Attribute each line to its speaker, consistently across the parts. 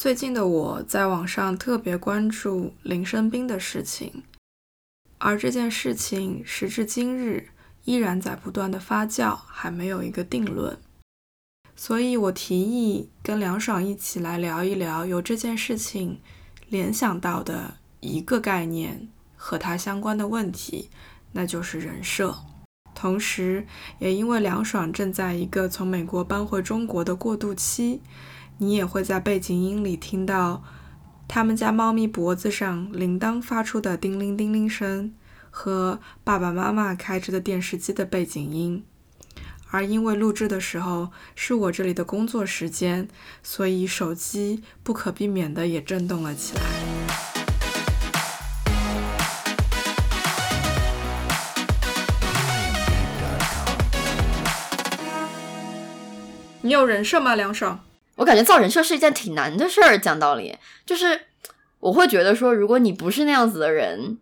Speaker 1: 最近的我在网上特别关注林生斌的事情，而这件事情时至今日依然在不断的发酵，还没有一个定论。所以我提议跟梁爽一起来聊一聊由这件事情联想到的一个概念和它相关的问题，那就是人设。同时，也因为梁爽正在一个从美国搬回中国的过渡期，你也会在背景音里听到他们家猫咪脖子上铃铛发出的叮铃叮铃声和爸爸妈妈开着的电视机的背景音。而因为录制的时候是我这里的工作时间，所以手机不可避免的也震动了起来。你有人设吗，梁爽？
Speaker 2: 我感觉造人设是一件挺难的事儿。讲道理，就是我会觉得说，如果你不是那样子的人，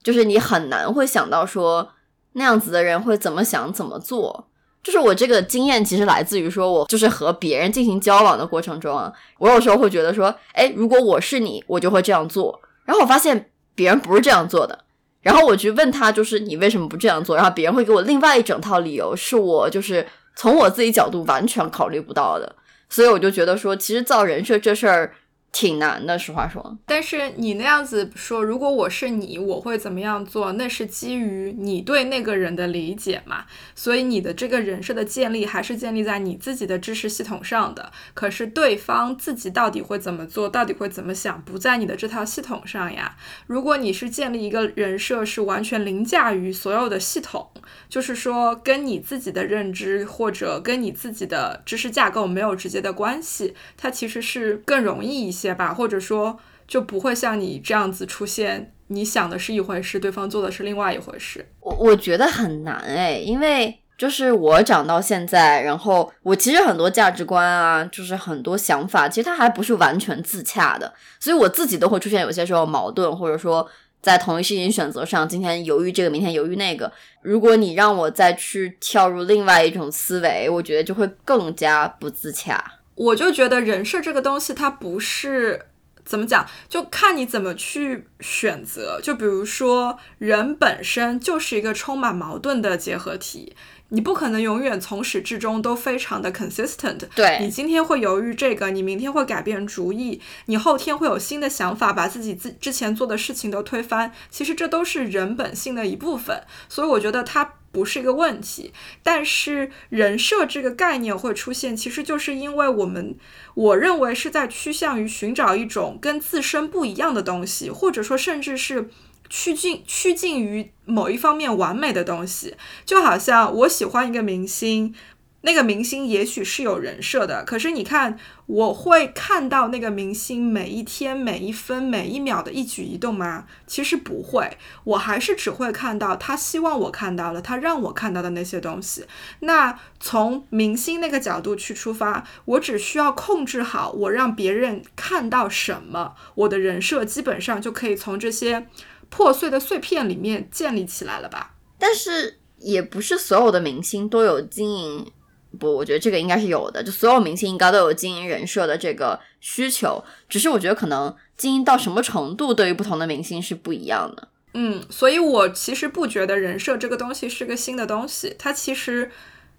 Speaker 2: 就是你很难会想到说那样子的人会怎么想、怎么做。就是我这个经验其实来自于说，我就是和别人进行交往的过程中啊，我有时候会觉得说，哎，如果我是你，我就会这样做。然后我发现别人不是这样做的，然后我去问他，就是你为什么不这样做？然后别人会给我另外一整套理由，是我就是从我自己角度完全考虑不到的。所以我就觉得说，其实造人设这事儿。挺难的，实话说。
Speaker 1: 但是你那样子说，如果我是你，我会怎么样做？那是基于你对那个人的理解嘛。所以你的这个人设的建立，还是建立在你自己的知识系统上的。可是对方自己到底会怎么做，到底会怎么想，不在你的这套系统上呀。如果你是建立一个人设，是完全凌驾于所有的系统，就是说跟你自己的认知或者跟你自己的知识架构没有直接的关系，它其实是更容易一些。些吧，或者说就不会像你这样子出现。你想的是一回事，对方做的是另外一回事。
Speaker 2: 我我觉得很难哎，因为就是我长到现在，然后我其实很多价值观啊，就是很多想法，其实它还不是完全自洽的，所以我自己都会出现有些时候矛盾，或者说在同一事情选择上，今天犹豫这个，明天犹豫那个。如果你让我再去跳入另外一种思维，我觉得就会更加不自洽。
Speaker 1: 我就觉得人设这个东西，它不是怎么讲，就看你怎么去选择。就比如说，人本身就是一个充满矛盾的结合体，你不可能永远从始至终都非常的 consistent。
Speaker 2: 对
Speaker 1: 你今天会犹豫这个，你明天会改变主意，你后天会有新的想法，把自己自之前做的事情都推翻。其实这都是人本性的一部分，所以我觉得它。不是一个问题，但是人设这个概念会出现，其实就是因为我们，我认为是在趋向于寻找一种跟自身不一样的东西，或者说甚至是趋近趋近于某一方面完美的东西，就好像我喜欢一个明星。那个明星也许是有人设的，可是你看，我会看到那个明星每一天、每一分、每一秒的一举一动吗？其实不会，我还是只会看到他希望我看到的，他让我看到的那些东西。那从明星那个角度去出发，我只需要控制好我让别人看到什么，我的人设基本上就可以从这些破碎的碎片里面建立起来了吧？
Speaker 2: 但是也不是所有的明星都有经营。不，我觉得这个应该是有的，就所有明星应该都有经营人设的这个需求，只是我觉得可能经营到什么程度，对于不同的明星是不一样的。
Speaker 1: 嗯，所以我其实不觉得人设这个东西是个新的东西，它其实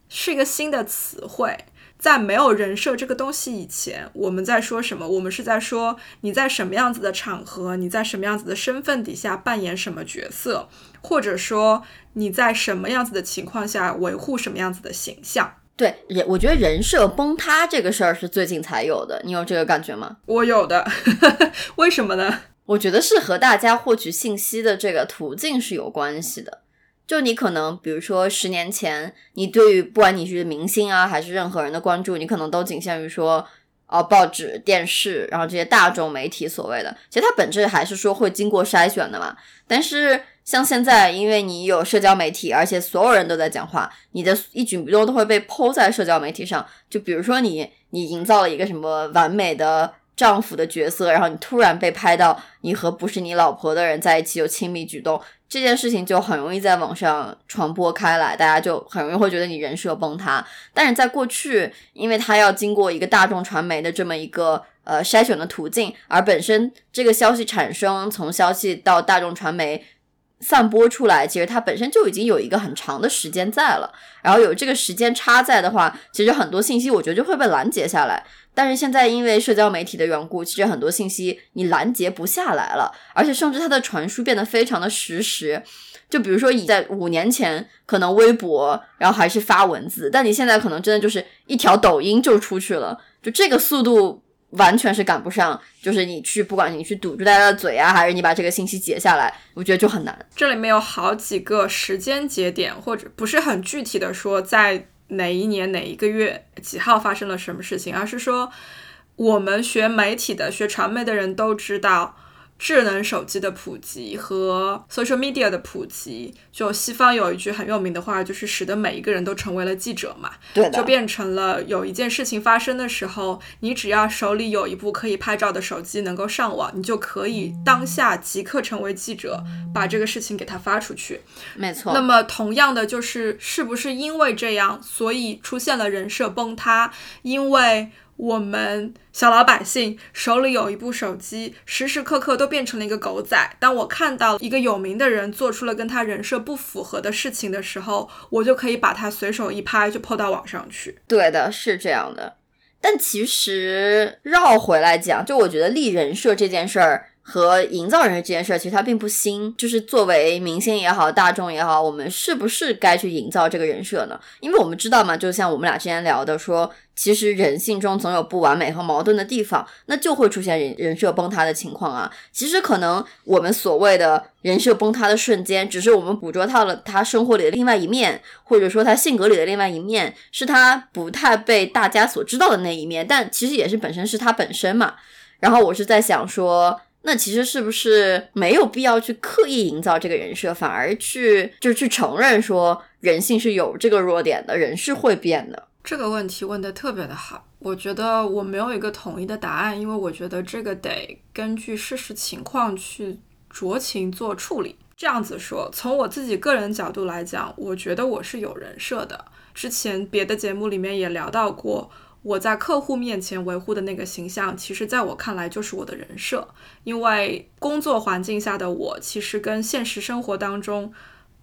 Speaker 1: 是一个新的词汇。在没有人设这个东西以前，我们在说什么？我们是在说你在什么样子的场合，你在什么样子的身份底下扮演什么角色，或者说你在什么样子的情况下维护什么样子的形象。
Speaker 2: 对，人我觉得人设崩塌这个事儿是最近才有的，你有这个感觉吗？
Speaker 1: 我有的，为什么呢？
Speaker 2: 我觉得是和大家获取信息的这个途径是有关系的。就你可能，比如说十年前，你对于不管你是明星啊，还是任何人的关注，你可能都仅限于说，哦，报纸、电视，然后这些大众媒体所谓的，其实它本质还是说会经过筛选的嘛。但是。像现在，因为你有社交媒体，而且所有人都在讲话，你的一举一动都会被抛在社交媒体上。就比如说你，你营造了一个什么完美的丈夫的角色，然后你突然被拍到你和不是你老婆的人在一起有亲密举动，这件事情就很容易在网上传播开来，大家就很容易会觉得你人设崩塌。但是在过去，因为他要经过一个大众传媒的这么一个呃筛选的途径，而本身这个消息产生，从消息到大众传媒。散播出来，其实它本身就已经有一个很长的时间在了，然后有这个时间差在的话，其实很多信息我觉得就会被拦截下来。但是现在因为社交媒体的缘故，其实很多信息你拦截不下来了，而且甚至它的传输变得非常的实时。就比如说你在五年前可能微博，然后还是发文字，但你现在可能真的就是一条抖音就出去了，就这个速度。完全是赶不上，就是你去，不管你去堵住大家的嘴啊，还是你把这个信息截下来，我觉得就很难。
Speaker 1: 这里面有好几个时间节点，或者不是很具体的说在哪一年哪一个月几号发生了什么事情，而是说我们学媒体的、学传媒的人都知道。智能手机的普及和 social media 的普及，就西方有一句很有名的话，就是使得每一个人都成为了记者嘛。
Speaker 2: 对
Speaker 1: 就变成了有一件事情发生的时候，你只要手里有一部可以拍照的手机，能够上网，你就可以当下即刻成为记者，把这个事情给他发出去。
Speaker 2: 没错。
Speaker 1: 那么同样的，就是是不是因为这样，所以出现了人设崩塌？因为我们小老百姓手里有一部手机，时时刻刻都变成了一个狗仔。当我看到一个有名的人做出了跟他人设不符合的事情的时候，我就可以把他随手一拍，就抛到网上去。
Speaker 2: 对的，是这样的。但其实绕回来讲，就我觉得立人设这件事儿。和营造人设这件事儿，其实它并不新。就是作为明星也好，大众也好，我们是不是该去营造这个人设呢？因为我们知道嘛，就像我们俩之前聊的，说其实人性中总有不完美和矛盾的地方，那就会出现人人设崩塌的情况啊。其实可能我们所谓的人设崩塌的瞬间，只是我们捕捉到了他生活里的另外一面，或者说他性格里的另外一面，是他不太被大家所知道的那一面，但其实也是本身是他本身嘛。然后我是在想说。那其实是不是没有必要去刻意营造这个人设，反而去就是去承认说人性是有这个弱点的，人是会变的？
Speaker 1: 这个问题问的特别的好，我觉得我没有一个统一的答案，因为我觉得这个得根据事实情况去酌情做处理。这样子说，从我自己个人角度来讲，我觉得我是有人设的。之前别的节目里面也聊到过。我在客户面前维护的那个形象，其实在我看来就是我的人设。因为工作环境下的我，其实跟现实生活当中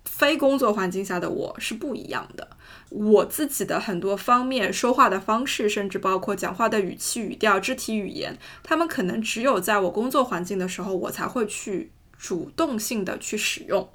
Speaker 1: 非工作环境下的我是不一样的。我自己的很多方面，说话的方式，甚至包括讲话的语气、语调、肢体语言，他们可能只有在我工作环境的时候，我才会去主动性的去使用。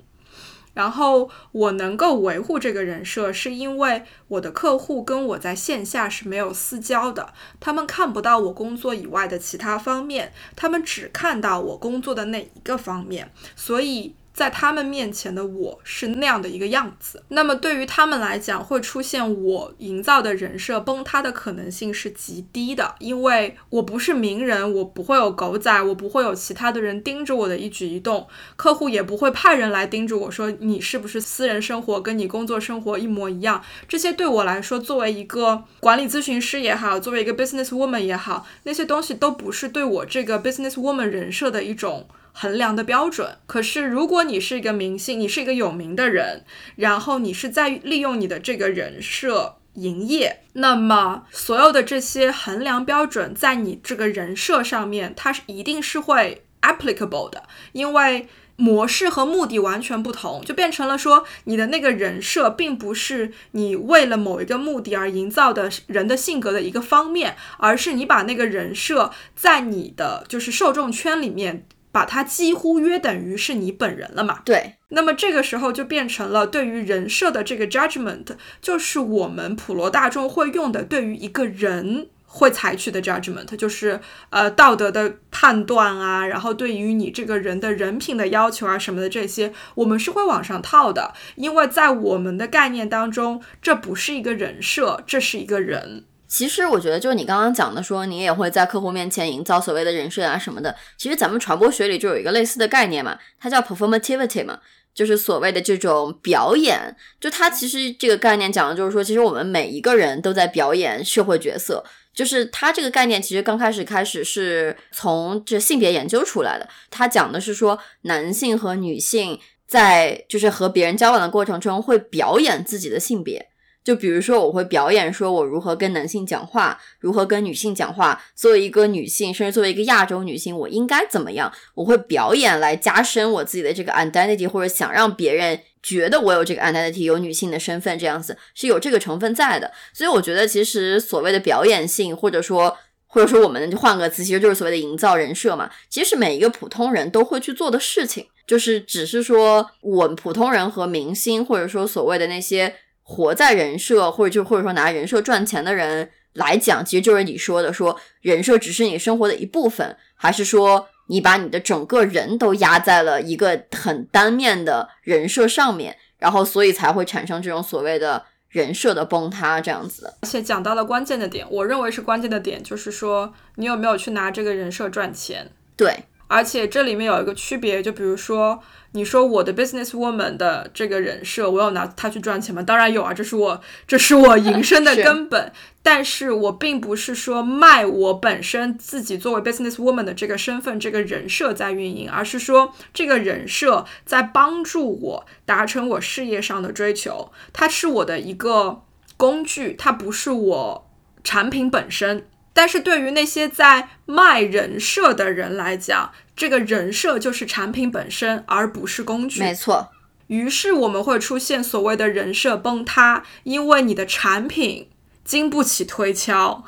Speaker 1: 然后我能够维护这个人设，是因为我的客户跟我在线下是没有私交的，他们看不到我工作以外的其他方面，他们只看到我工作的那一个方面，所以。在他们面前的我是那样的一个样子，那么对于他们来讲，会出现我营造的人设崩塌的可能性是极低的，因为我不是名人，我不会有狗仔，我不会有其他的人盯着我的一举一动，客户也不会派人来盯着我说你是不是私人生活跟你工作生活一模一样。这些对我来说，作为一个管理咨询师也好，作为一个 business woman 也好，那些东西都不是对我这个 business woman 人设的一种。衡量的标准。可是，如果你是一个明星，你是一个有名的人，然后你是在利用你的这个人设营业，那么所有的这些衡量标准在你这个人设上面，它是一定是会 applicable 的，因为模式和目的完全不同，就变成了说你的那个人设并不是你为了某一个目的而营造的人的性格的一个方面，而是你把那个人设在你的就是受众圈里面。把它几乎约等于是你本人了嘛？
Speaker 2: 对。
Speaker 1: 那么这个时候就变成了对于人设的这个 judgment，就是我们普罗大众会用的对于一个人会采取的 judgment，就是呃道德的判断啊，然后对于你这个人的人品的要求啊什么的这些，我们是会往上套的，因为在我们的概念当中，这不是一个人设，这是一个人。
Speaker 2: 其实我觉得，就是你刚刚讲的，说你也会在客户面前营造所谓的人设啊什么的。其实咱们传播学里就有一个类似的概念嘛，它叫 performativity 嘛，就是所谓的这种表演。就它其实这个概念讲的就是说，其实我们每一个人都在表演社会角色。就是它这个概念其实刚开始开始是从这性别研究出来的，它讲的是说男性和女性在就是和别人交往的过程中会表演自己的性别。就比如说，我会表演说我如何跟男性讲话，如何跟女性讲话。作为一个女性，甚至作为一个亚洲女性，我应该怎么样？我会表演来加深我自己的这个 identity，或者想让别人觉得我有这个 identity，有女性的身份，这样子是有这个成分在的。所以我觉得，其实所谓的表演性，或者说，或者说我们换个词，其实就是所谓的营造人设嘛。其实每一个普通人都会去做的事情，就是只是说我们普通人和明星，或者说所谓的那些。活在人设，或者就或者说拿人设赚钱的人来讲，其实就是你说的，说人设只是你生活的一部分，还是说你把你的整个人都压在了一个很单面的人设上面，然后所以才会产生这种所谓的人设的崩塌这样子。
Speaker 1: 而且讲到了关键的点，我认为是关键的点，就是说你有没有去拿这个人设赚钱？
Speaker 2: 对，
Speaker 1: 而且这里面有一个区别，就比如说。你说我的 business woman 的这个人设，我有拿它去赚钱吗？当然有啊，这是我这是我 营生的根本。但是我并不是说卖我本身自己作为 business woman 的这个身份、这个人设在运营，而是说这个人设在帮助我达成我事业上的追求。它是我的一个工具，它不是我产品本身。但是对于那些在卖人设的人来讲，这个人设就是产品本身，而不是工具。
Speaker 2: 没错。
Speaker 1: 于是我们会出现所谓的人设崩塌，因为你的产品经不起推敲，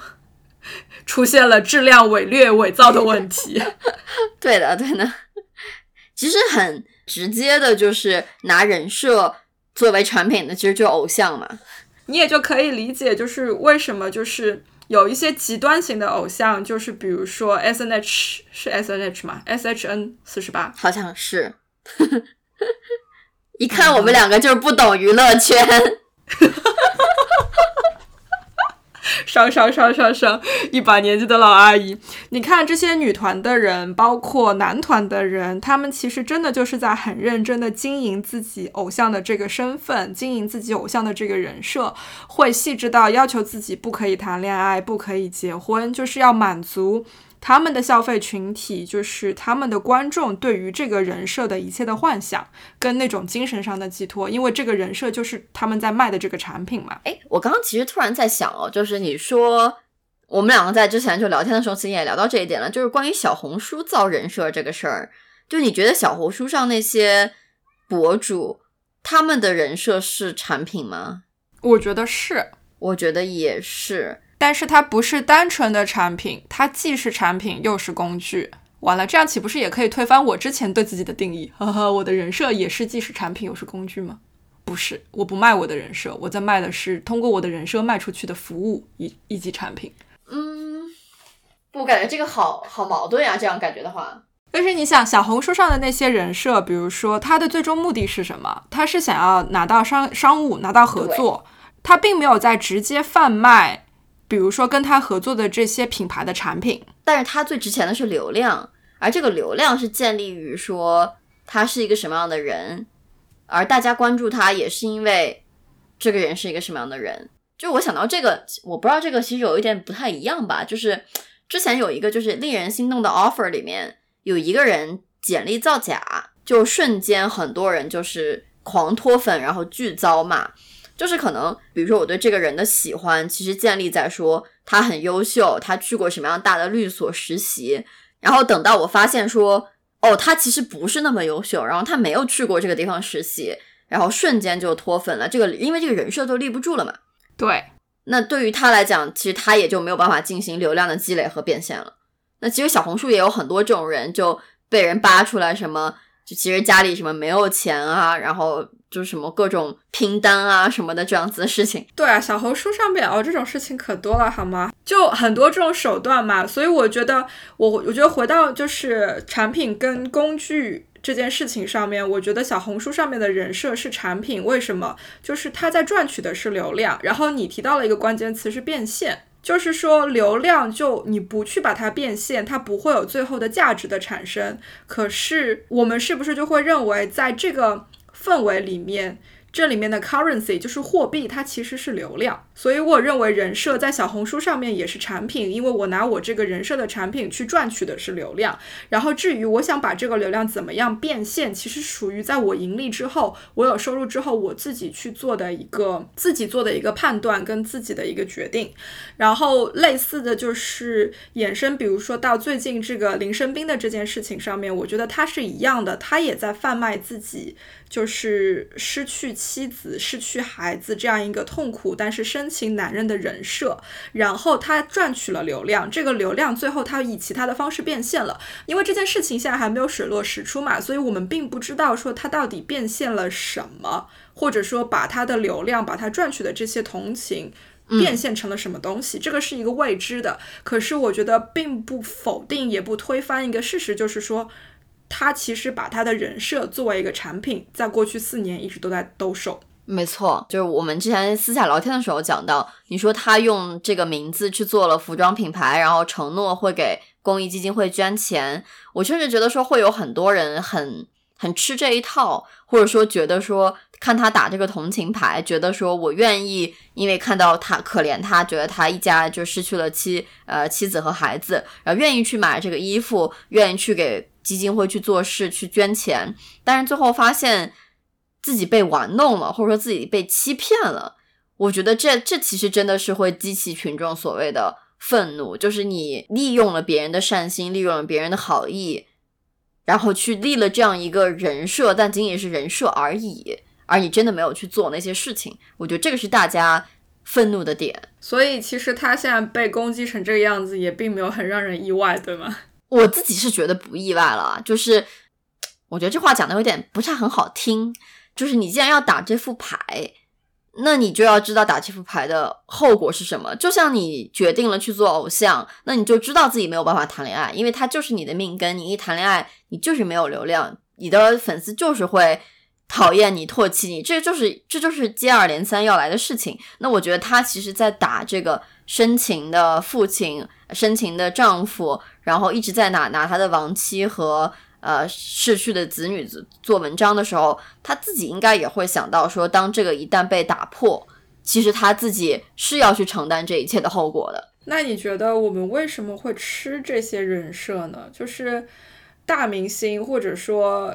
Speaker 1: 出现了质量伪劣、伪造的问题。
Speaker 2: 对的，对的。其实很直接的，就是拿人设作为产品的，其实就偶像嘛。
Speaker 1: 你也就可以理解，就是为什么就是。有一些极端型的偶像，就是比如说 S N H 是 S N H 吗？S H N 四十八
Speaker 2: 好像是，一看我们两个就是不懂娱乐圈。
Speaker 1: 上上上上上，一把年纪的老阿姨，你看这些女团的人，包括男团的人，他们其实真的就是在很认真的经营自己偶像的这个身份，经营自己偶像的这个人设，会细致到要求自己不可以谈恋爱，不可以结婚，就是要满足。他们的消费群体就是他们的观众对于这个人设的一切的幻想跟那种精神上的寄托，因为这个人设就是他们在卖的这个产品嘛。
Speaker 2: 哎，我刚刚其实突然在想哦，就是你说我们两个在之前就聊天的时候，其实也聊到这一点了，就是关于小红书造人设这个事儿，就你觉得小红书上那些博主他们的人设是产品吗？
Speaker 1: 我觉得是，
Speaker 2: 我觉得也是。
Speaker 1: 但是它不是单纯的产品，它既是产品又是工具。完了，这样岂不是也可以推翻我之前对自己的定义？呵呵，我的人设也是既是产品又是工具吗？不是，我不卖我的人设，我在卖的是通过我的人设卖出去的服务以以及产品。
Speaker 2: 嗯，我感觉这个好好矛盾呀，这样感觉的话。
Speaker 1: 但是你想，小红书上的那些人设，比如说他的最终目的是什么？他是想要拿到商商务，拿到合作，他并没有在直接贩卖。比如说跟他合作的这些品牌的产品，
Speaker 2: 但是他最值钱的是流量，而这个流量是建立于说他是一个什么样的人，而大家关注他也是因为这个人是一个什么样的人。就我想到这个，我不知道这个其实有一点不太一样吧，就是之前有一个就是令人心动的 offer 里面有一个人简历造假，就瞬间很多人就是狂脱粉，然后巨遭骂。就是可能，比如说我对这个人的喜欢，其实建立在说他很优秀，他去过什么样大的律所实习，然后等到我发现说，哦，他其实不是那么优秀，然后他没有去过这个地方实习，然后瞬间就脱粉了。这个因为这个人设就立不住了嘛。
Speaker 1: 对，
Speaker 2: 那对于他来讲，其实他也就没有办法进行流量的积累和变现了。那其实小红书也有很多这种人，就被人扒出来什么。就其实家里什么没有钱啊，然后就是什么各种拼单啊什么的这样子的事情。
Speaker 1: 对啊，小红书上面哦这种事情可多了，好吗？就很多这种手段嘛。所以我觉得，我我觉得回到就是产品跟工具这件事情上面，我觉得小红书上面的人设是产品，为什么？就是他在赚取的是流量。然后你提到了一个关键词是变现。就是说，流量就你不去把它变现，它不会有最后的价值的产生。可是我们是不是就会认为，在这个氛围里面，这里面的 currency 就是货币，它其实是流量。所以我认为人设在小红书上面也是产品，因为我拿我这个人设的产品去赚取的是流量。然后至于我想把这个流量怎么样变现，其实属于在我盈利之后，我有收入之后，我自己去做的一个自己做的一个判断跟自己的一个决定。然后类似的就是衍生，比如说到最近这个林生斌的这件事情上面，我觉得他是一样的，他也在贩卖自己。就是失去妻子、失去孩子这样一个痛苦，但是深情男人的人设，然后他赚取了流量，这个流量最后他以其他的方式变现了。因为这件事情现在还没有水落石出嘛，所以我们并不知道说他到底变现了什么，或者说把他的流量、把他赚取的这些同情变现成了什么东西，这个是一个未知的。可是我觉得并不否定，也不推翻一个事实，就是说。他其实把他的人设作为一个产品，在过去四年一直都在兜售。
Speaker 2: 没错，就是我们之前私下聊天的时候讲到，你说他用这个名字去做了服装品牌，然后承诺会给公益基金会捐钱。我甚至觉得说会有很多人很很吃这一套，或者说觉得说看他打这个同情牌，觉得说我愿意，因为看到他可怜他，觉得他一家就失去了妻呃妻子和孩子，然后愿意去买这个衣服，愿意去给。基金会去做事去捐钱，但是最后发现自己被玩弄了，或者说自己被欺骗了。我觉得这这其实真的是会激起群众所谓的愤怒，就是你利用了别人的善心，利用了别人的好意，然后去立了这样一个人设，但仅仅是人设而已，而你真的没有去做那些事情。我觉得这个是大家愤怒的点。
Speaker 1: 所以其实他现在被攻击成这个样子，也并没有很让人意外，对吗？
Speaker 2: 我自己是觉得不意外了，就是我觉得这话讲的有点不是很好听。就是你既然要打这副牌，那你就要知道打这副牌的后果是什么。就像你决定了去做偶像，那你就知道自己没有办法谈恋爱，因为它就是你的命根。你一谈恋爱，你就是没有流量，你的粉丝就是会讨厌你、唾弃你，这就是这就是接二连三要来的事情。那我觉得他其实在打这个深情的父亲、深情的丈夫。然后一直在拿拿他的亡妻和呃逝去的子女做文章的时候，他自己应该也会想到说，当这个一旦被打破，其实他自己是要去承担这一切的后果的。
Speaker 1: 那你觉得我们为什么会吃这些人设呢？就是大明星或者说。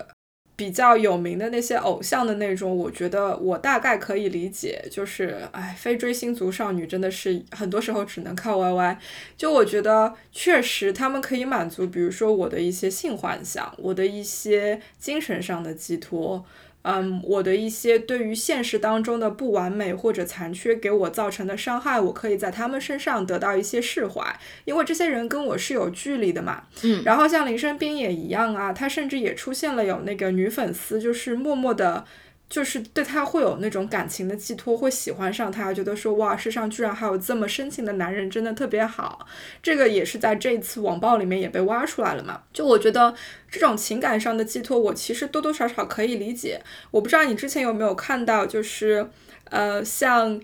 Speaker 1: 比较有名的那些偶像的那种，我觉得我大概可以理解，就是哎，非追星族少女真的是很多时候只能靠 YY。就我觉得确实他们可以满足，比如说我的一些性幻想，我的一些精神上的寄托。嗯，我的一些对于现实当中的不完美或者残缺给我造成的伤害，我可以在他们身上得到一些释怀，因为这些人跟我是有距离的嘛。
Speaker 2: 嗯，
Speaker 1: 然后像林生斌也一样啊，他甚至也出现了有那个女粉丝，就是默默的。就是对他会有那种感情的寄托，会喜欢上他，觉得说哇，世上居然还有这么深情的男人，真的特别好。这个也是在这次网暴里面也被挖出来了嘛。就我觉得这种情感上的寄托，我其实多多少少可以理解。我不知道你之前有没有看到，就是呃，像。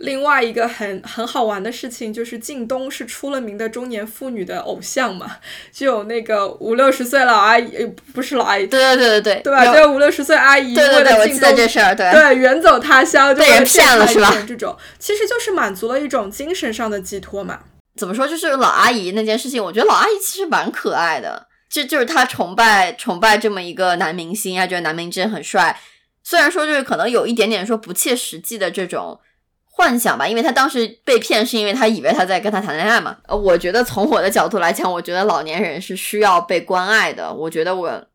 Speaker 1: 另外一个很很好玩的事情就是靳东是出了名的中年妇女的偶像嘛，就有那个五六十岁老阿姨，不是老阿姨，
Speaker 2: 对对对对对，
Speaker 1: 对吧？就五六十岁阿姨
Speaker 2: 为了靳东，对
Speaker 1: 对，远走他乡就
Speaker 2: 被人骗了是吧？
Speaker 1: 这种其实就是满足了一种精神上的寄托嘛。
Speaker 2: 怎么说？就是老阿姨那件事情，我觉得老阿姨其实蛮可爱的，这就是她崇拜崇拜这么一个男明星啊，觉得男明星很帅，虽然说就是可能有一点点说不切实际的这种。幻想吧，因为他当时被骗，是因为他以为他在跟他谈恋爱嘛。呃，我觉得从我的角度来讲，我觉得老年人是需要被关爱的，我觉得我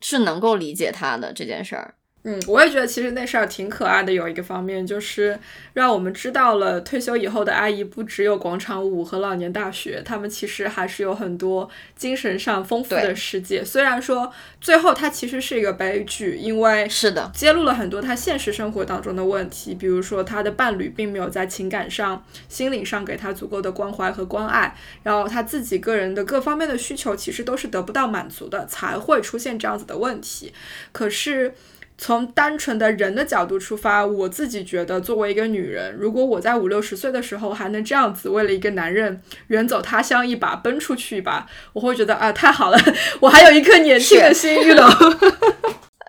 Speaker 2: 是能够理解他的这件事儿。
Speaker 1: 嗯，我也觉得其实那事儿挺可爱的。有一个方面就是让我们知道了退休以后的阿姨不只有广场舞和老年大学，他们其实还是有很多精神上丰富的世界。虽然说最后它其实是一个悲剧，因为
Speaker 2: 是的，
Speaker 1: 揭露了很多他现实生活当中的问题，比如说他的伴侣并没有在情感上、心理上给他足够的关怀和关爱，然后他自己个人的各方面的需求其实都是得不到满足的，才会出现这样子的问题。可是。从单纯的人的角度出发，我自己觉得，作为一个女人，如果我在五六十岁的时候还能这样子为了一个男人远走他乡一把，奔出去一把，我会觉得啊，太好了，我还有一颗年轻的心，玉龙。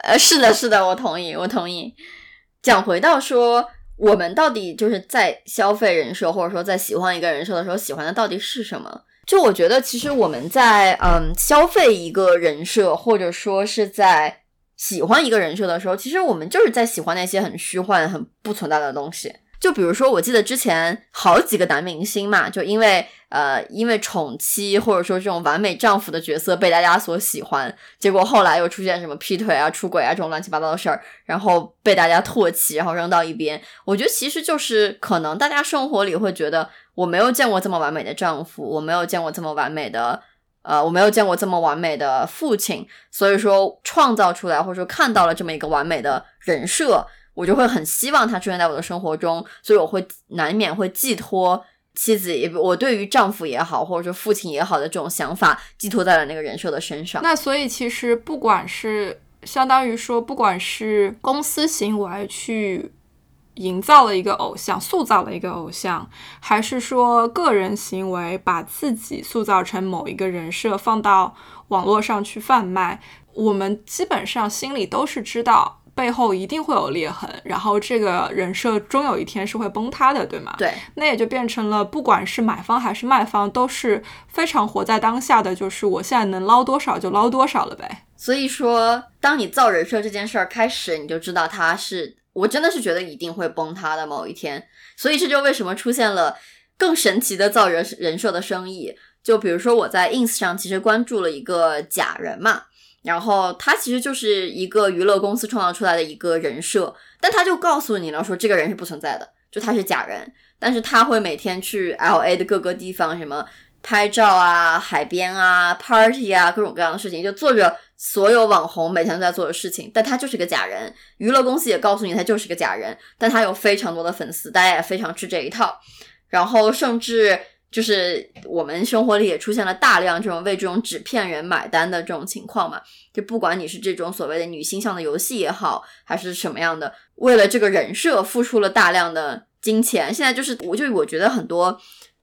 Speaker 2: 呃，是的，是的，我同意，我同意。讲回到说，我们到底就是在消费人设，或者说在喜欢一个人设的时候，喜欢的到底是什么？就我觉得，其实我们在嗯消费一个人设，或者说是在喜欢一个人设的时候，其实我们就是在喜欢那些很虚幻、很不存在的东西。就比如说，我记得之前好几个男明星嘛，就因为呃，因为宠妻或者说这种完美丈夫的角色被大家所喜欢，结果后来又出现什么劈腿啊、出轨啊这种乱七八糟的事儿，然后被大家唾弃，然后扔到一边。我觉得其实就是可能大家生活里会觉得，我没有见过这么完美的丈夫，我没有见过这么完美的，呃，我没有见过这么完美的父亲，所以说创造出来或者说看到了这么一个完美的人设。我就会很希望他出现在我的生活中，所以我会难免会寄托妻子也我对于丈夫也好，或者说父亲也好的这种想法，寄托在了那个人设的身上。
Speaker 1: 那所以其实不管是相当于说，不管是公司行为去营造了一个偶像，塑造了一个偶像，还是说个人行为把自己塑造成某一个人设，放到网络上去贩卖，我们基本上心里都是知道。背后一定会有裂痕，然后这个人设终有一天是会崩塌的，对吗？
Speaker 2: 对，
Speaker 1: 那也就变成了，不管是买方还是卖方，都是非常活在当下的，就是我现在能捞多少就捞多少了呗。
Speaker 2: 所以说，当你造人设这件事儿开始，你就知道它是，我真的是觉得一定会崩塌的某一天。所以这就为什么出现了更神奇的造人人设的生意，就比如说我在 ins 上其实关注了一个假人嘛。然后他其实就是一个娱乐公司创造出来的一个人设，但他就告诉你了，说这个人是不存在的，就他是假人，但是他会每天去 L A 的各个地方，什么拍照啊、海边啊、party 啊，各种各样的事情，就做着所有网红每天都在做的事情，但他就是个假人。娱乐公司也告诉你他就是个假人，但他有非常多的粉丝，大家也非常吃这一套，然后甚至。就是我们生活里也出现了大量这种为这种纸片人买单的这种情况嘛，就不管你是这种所谓的女性向的游戏也好，还是什么样的，为了这个人设付出了大量的金钱。现在就是，我就我觉得很多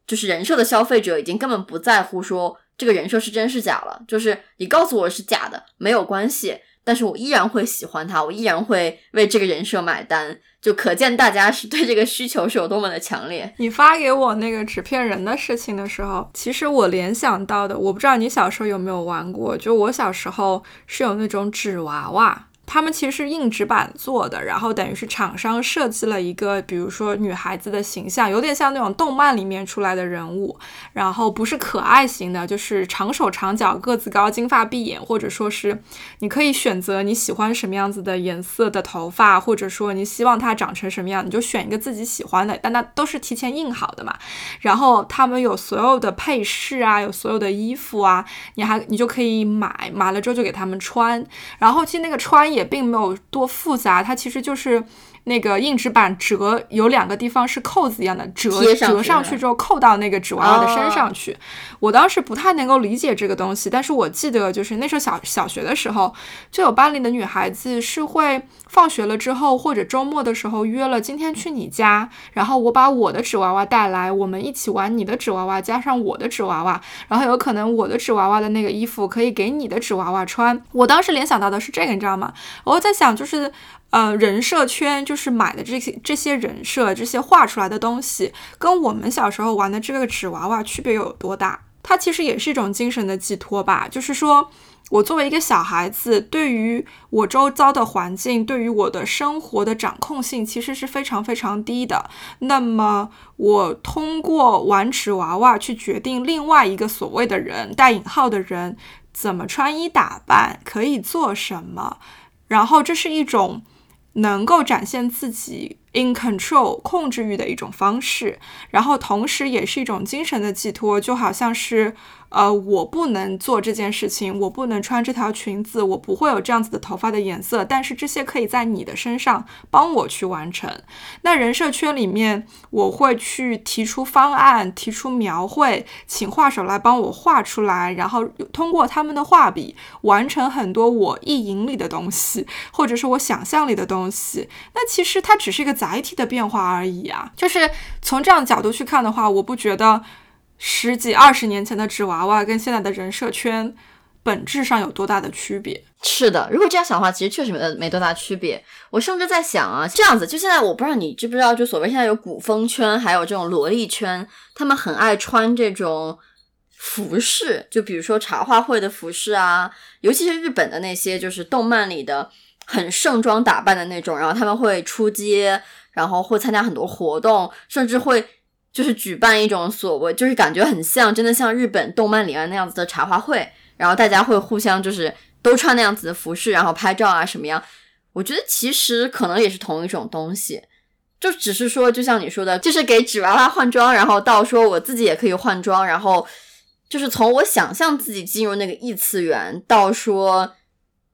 Speaker 2: 就是人设的消费者已经根本不在乎说这个人设是真是假了，就是你告诉我是假的没有关系。但是我依然会喜欢他，我依然会为这个人设买单，就可见大家是对这个需求是有多么的强烈。
Speaker 1: 你发给我那个纸片人的事情的时候，其实我联想到的，我不知道你小时候有没有玩过，就我小时候是有那种纸娃娃。他们其实是硬纸板做的，然后等于是厂商设计了一个，比如说女孩子的形象，有点像那种动漫里面出来的人物，然后不是可爱型的，就是长手长脚、个子高、金发碧眼，或者说是你可以选择你喜欢什么样子的颜色的头发，或者说你希望它长成什么样，你就选一个自己喜欢的，但那都是提前印好的嘛。然后他们有所有的配饰啊，有所有的衣服啊，你还你就可以买，买了之后就给他们穿，然后其实那个穿。也也并没有多复杂，它其实就是那个硬纸板折，有两个地方是扣子一样的，折折上去之后扣到那个纸娃娃的身上去。我当时不太能够理解这个东西，但是我记得就是那时候小小学的时候，就有班里的女孩子是会放学了之后或者周末的时候约了今天去你家，然后我把我的纸娃娃带来，我们一起玩你的纸娃娃加上我的纸娃娃，然后有可能我的纸娃娃的那个衣服可以给你的纸娃娃穿。我当时联想到的是这个，你知道吗？我在想就是。呃，人设圈就是买的这些这些人设，这些画出来的东西，跟我们小时候玩的这个纸娃娃区别有多大？它其实也是一种精神的寄托吧。就是说我作为一个小孩子，对于我周遭的环境，对于我的生活的掌控性其实是非常非常低的。那么我通过玩纸娃娃去决定另外一个所谓的人（带引号的人）怎么穿衣打扮，可以做什么，然后这是一种。能够展现自己 in control 控制欲的一种方式，然后同时也是一种精神的寄托，就好像是。呃，我不能做这件事情，我不能穿这条裙子，我不会有这样子的头发的颜色，但是这些可以在你的身上帮我去完成。那人设圈里面，我会去提出方案，提出描绘，请画手来帮我画出来，然后通过他们的画笔完成很多我意淫里的东西，或者是我想象里的东西。那其实它只是一个载体的变化而已啊。就是从这样角度去看的话，我不觉得。十几二十年前的纸娃娃跟现在的人设圈本质上有多大的区别。
Speaker 2: 是的，如果这样想的话，其实确实没没多大区别。我甚至在想啊，这样子，就现在我不知道你知不知道，就所谓现在有古风圈，还有这种萝莉圈，他们很爱穿这种服饰，就比如说茶话会的服饰啊，尤其是日本的那些，就是动漫里的很盛装打扮的那种，然后他们会出街，然后会参加很多活动，甚至会。就是举办一种所谓，就是感觉很像，真的像日本动漫里面那样子的茶话会，然后大家会互相就是都穿那样子的服饰，然后拍照啊什么样？我觉得其实可能也是同一种东西，就只是说，就像你说的，就是给纸娃娃换装，然后到说我自己也可以换装，然后就是从我想象自己进入那个异次元，到说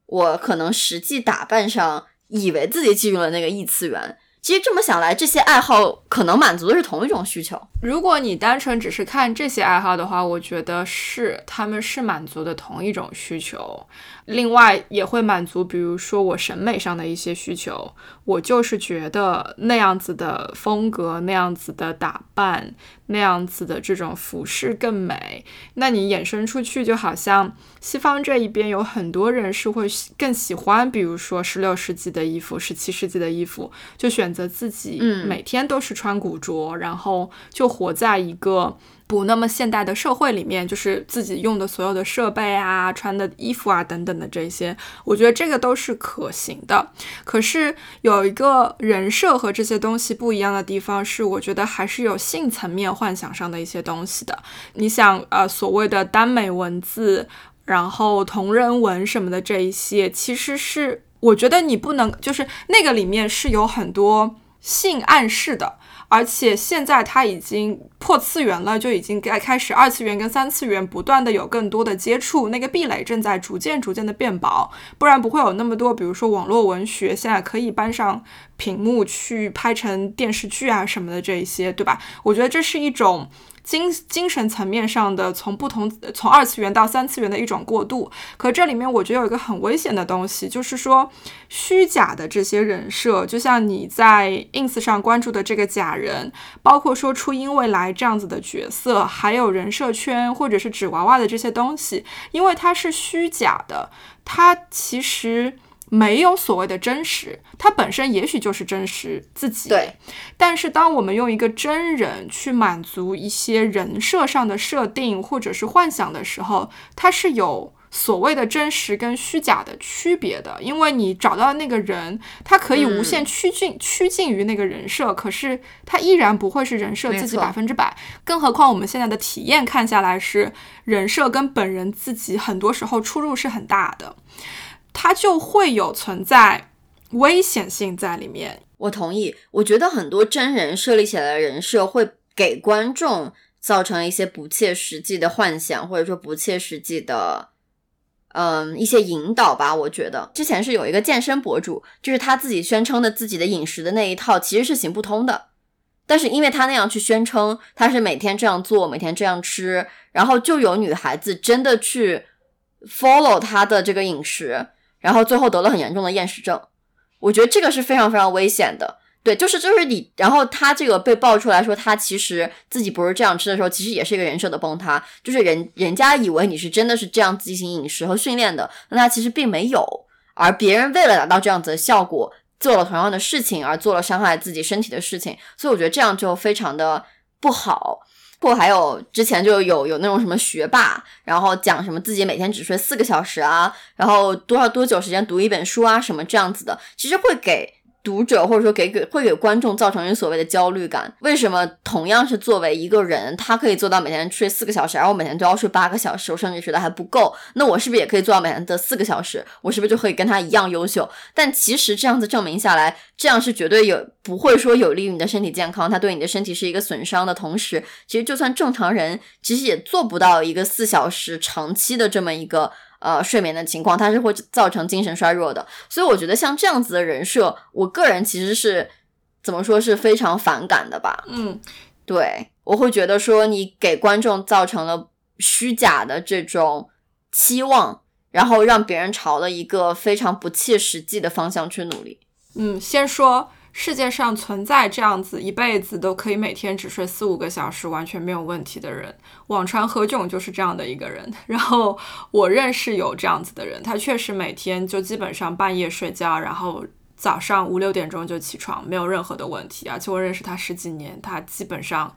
Speaker 2: 我可能实际打扮上，以为自己进入了那个异次元。其实这么想来，这些爱好可能满足的是同一种需求。
Speaker 1: 如果你单纯只是看这些爱好的话，我觉得是他们是满足的同一种需求。另外也会满足，比如说我审美上的一些需求，我就是觉得那样子的风格、那样子的打扮、那样子的这种服饰更美。那你衍生出去，就好像西方这一边有很多人是会更喜欢，比如说十六世纪的衣服、十七世纪的衣服，就选择自己每天都是穿古着，然后就活在一个。不那么现代的社会里面，就是自己用的所有的设备啊、穿的衣服啊等等的这些，我觉得这个都是可行的。可是有一个人设和这些东西不一样的地方是，我觉得还是有性层面幻想上的一些东西的。你想，呃，所谓的耽美文字，然后同人文什么的这一些，其实是我觉得你不能，就是那个里面是有很多性暗示的。而且现在它已经破次元了，就已经该开始二次元跟三次元不断的有更多的接触，那个壁垒正在逐渐逐渐的变薄，不然不会有那么多，比如说网络文学现在可以搬上屏幕去拍成电视剧啊什么的这一些，对吧？我觉得这是一种。精精神层面上的从不同从二次元到三次元的一种过渡，可这里面我觉得有一个很危险的东西，就是说虚假的这些人设，就像你在 ins 上关注的这个假人，包括说初音未来这样子的角色，还有人设圈或者是纸娃娃的这些东西，因为它是虚假的，它其实。没有所谓的真实，它本身也许就是真实自己。
Speaker 2: 对，
Speaker 1: 但是当我们用一个真人去满足一些人设上的设定或者是幻想的时候，它是有所谓的真实跟虚假的区别的。因为你找到的那个人，他可以无限趋近趋近于那个人设，可是他依然不会是人设自己百分之百。更何况我们现在的体验看下来，是人设跟本人自己很多时候出入是很大的。它就会有存在危险性在里面。
Speaker 2: 我同意，我觉得很多真人设立起来的人设会给观众造成一些不切实际的幻想，或者说不切实际的，嗯，一些引导吧。我觉得之前是有一个健身博主，就是他自己宣称的自己的饮食的那一套其实是行不通的，但是因为他那样去宣称，他是每天这样做，每天这样吃，然后就有女孩子真的去 follow 他的这个饮食。然后最后得了很严重的厌食症，我觉得这个是非常非常危险的。对，就是就是你，然后他这个被爆出来说他其实自己不是这样吃的时候，其实也是一个人设的崩塌。就是人人家以为你是真的是这样进行饮食和训练的，那他其实并没有。而别人为了达到这样子的效果，做了同样的事情，而做了伤害自己身体的事情，所以我觉得这样就非常的不好。或还有之前就有有那种什么学霸，然后讲什么自己每天只睡四个小时啊，然后多少多久时间读一本书啊，什么这样子的，其实会给。读者或者说给给会给观众造成一所谓的焦虑感。为什么同样是作为一个人，他可以做到每天睡四个小时，而我每天都要睡八个小时，我甚至觉得还不够。那我是不是也可以做到每天的四个小时？我是不是就可以跟他一样优秀？但其实这样子证明下来，这样是绝对有不会说有利于你的身体健康，它对你的身体是一个损伤的同时，其实就算正常人，其实也做不到一个四小时长期的这么一个。呃，睡眠的情况，它是会造成精神衰弱的，所以我觉得像这样子的人设，我个人其实是怎么说是非常反感的吧。
Speaker 1: 嗯，
Speaker 2: 对，我会觉得说你给观众造成了虚假的这种期望，然后让别人朝了一个非常不切实际的方向去努力。
Speaker 1: 嗯，先说世界上存在这样子一辈子都可以每天只睡四五个小时完全没有问题的人，网传何炅就是这样的一个人。然后我认识有这样子的人，他确实每天就基本上半夜睡觉，然后早上五六点钟就起床，没有任何的问题。而且我认识他十几年，他基本上。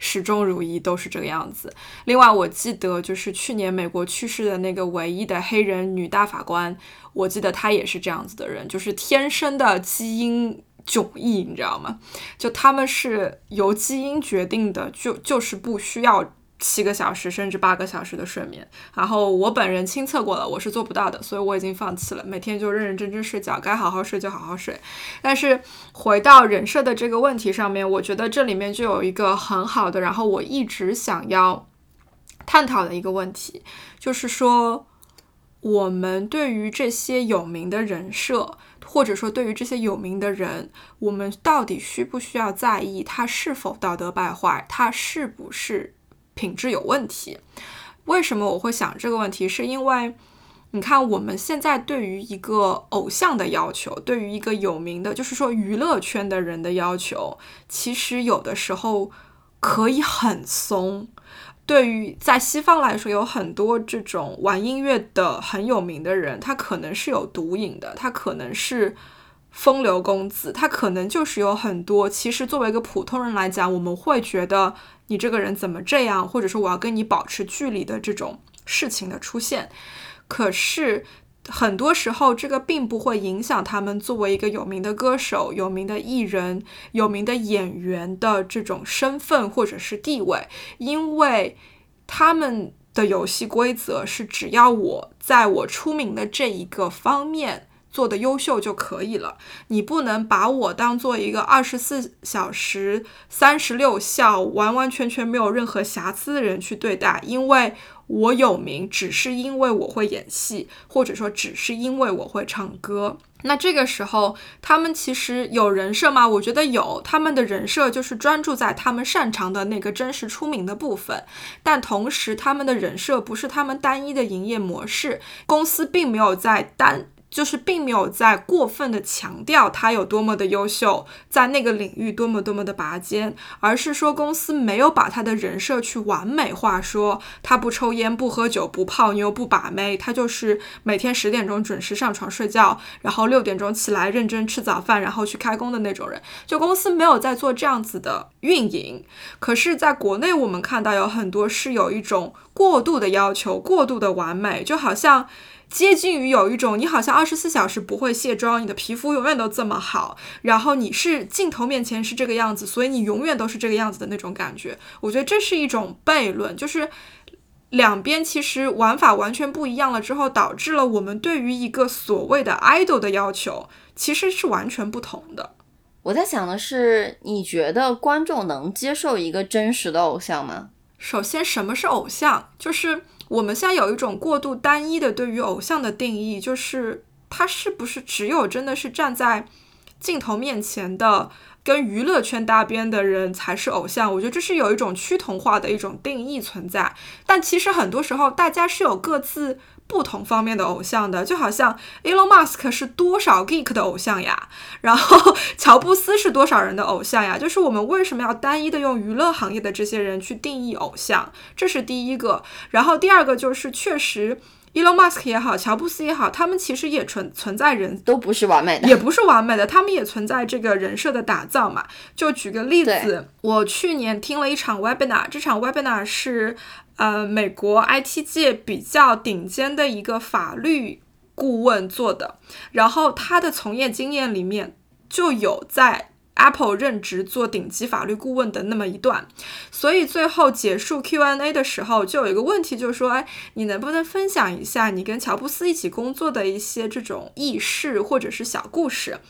Speaker 1: 始终如一，都是这个样子。另外，我记得就是去年美国去世的那个唯一的黑人女大法官，我记得她也是这样子的人，就是天生的基因迥异，你知道吗？就他们是由基因决定的，就就是不需要。七个小时甚至八个小时的睡眠，然后我本人亲测过了，我是做不到的，所以我已经放弃了，每天就认认真真睡觉，该好好睡就好好睡。但是回到人设的这个问题上面，我觉得这里面就有一个很好的，然后我一直想要探讨的一个问题，就是说我们对于这些有名的人设，或者说对于这些有名的人，我们到底需不需要在意他是否道德败坏，他是不是？品质有问题，为什么我会想这个问题？是因为你看我们现在对于一个偶像的要求，对于一个有名的，就是说娱乐圈的人的要求，其实有的时候可以很松。对于在西方来说，有很多这种玩音乐的很有名的人，他可能是有毒瘾的，他可能是风流公子，他可能就是有很多。其实作为一个普通人来讲，我们会觉得。你这个人怎么这样？或者说我要跟你保持距离的这种事情的出现，可是很多时候这个并不会影响他们作为一个有名的歌手、有名的艺人、有名的演员的这种身份或者是地位，因为他们的游戏规则是只要我在我出名的这一个方面。做的优秀就可以了，你不能把我当做一个二十四小时、三十六孝、完完全全没有任何瑕疵的人去对待，因为我有名，只是因为我会演戏，或者说只是因为我会唱歌。那这个时候，他们其实有人设吗？我觉得有，他们的人设就是专注在他们擅长的那个真实出名的部分，但同时他们的人设不是他们单一的营业模式，公司并没有在单。就是并没有在过分的强调他有多么的优秀，在那个领域多么多么的拔尖，而是说公司没有把他的人设去完美化，说他不抽烟、不喝酒、不泡妞、不把妹，他就是每天十点钟准时上床睡觉，然后六点钟起来认真吃早饭，然后去开工的那种人。就公司没有在做这样子的运营，可是在国内我们看到有很多是有一种过度的要求、过度的完美，就好像。接近于有一种，你好像二十四小时不会卸妆，你的皮肤永远都这么好，然后你是镜头面前是这个样子，所以你永远都是这个样子的那种感觉。我觉得这是一种悖论，就是两边其实玩法完全不一样了之后，导致了我们对于一个所谓的 idol 的要求其实是完全不同的。
Speaker 2: 我在想的是，你觉得观众能接受一个真实的偶像吗？
Speaker 1: 首先，什么是偶像？就是。我们现在有一种过度单一的对于偶像的定义，就是他是不是只有真的是站在镜头面前的跟娱乐圈搭边的人才是偶像？我觉得这是有一种趋同化的一种定义存在，但其实很多时候大家是有各自。不同方面的偶像的，就好像 Elon Musk 是多少 geek 的偶像呀，然后乔布斯是多少人的偶像呀？就是我们为什么要单一的用娱乐行业的这些人去定义偶像？这是第一个。然后第二个就是确实，Elon Musk 也好，乔布斯也好，他们其实也存存在人
Speaker 2: 都不是完美的，
Speaker 1: 也不是完美的，他们也存在这个人设的打造嘛。就举个例子，我去年听了一场 webinar，这场 webinar 是。呃，美国 IT 界比较顶尖的一个法律顾问做的，然后他的从业经验里面就有在 Apple 任职做顶级法律顾问的那么一段，所以最后结束 Q&A 的时候，就有一个问题，就是说，哎，你能不能分享一下你跟乔布斯一起工作的一些这种轶事或者是小故事？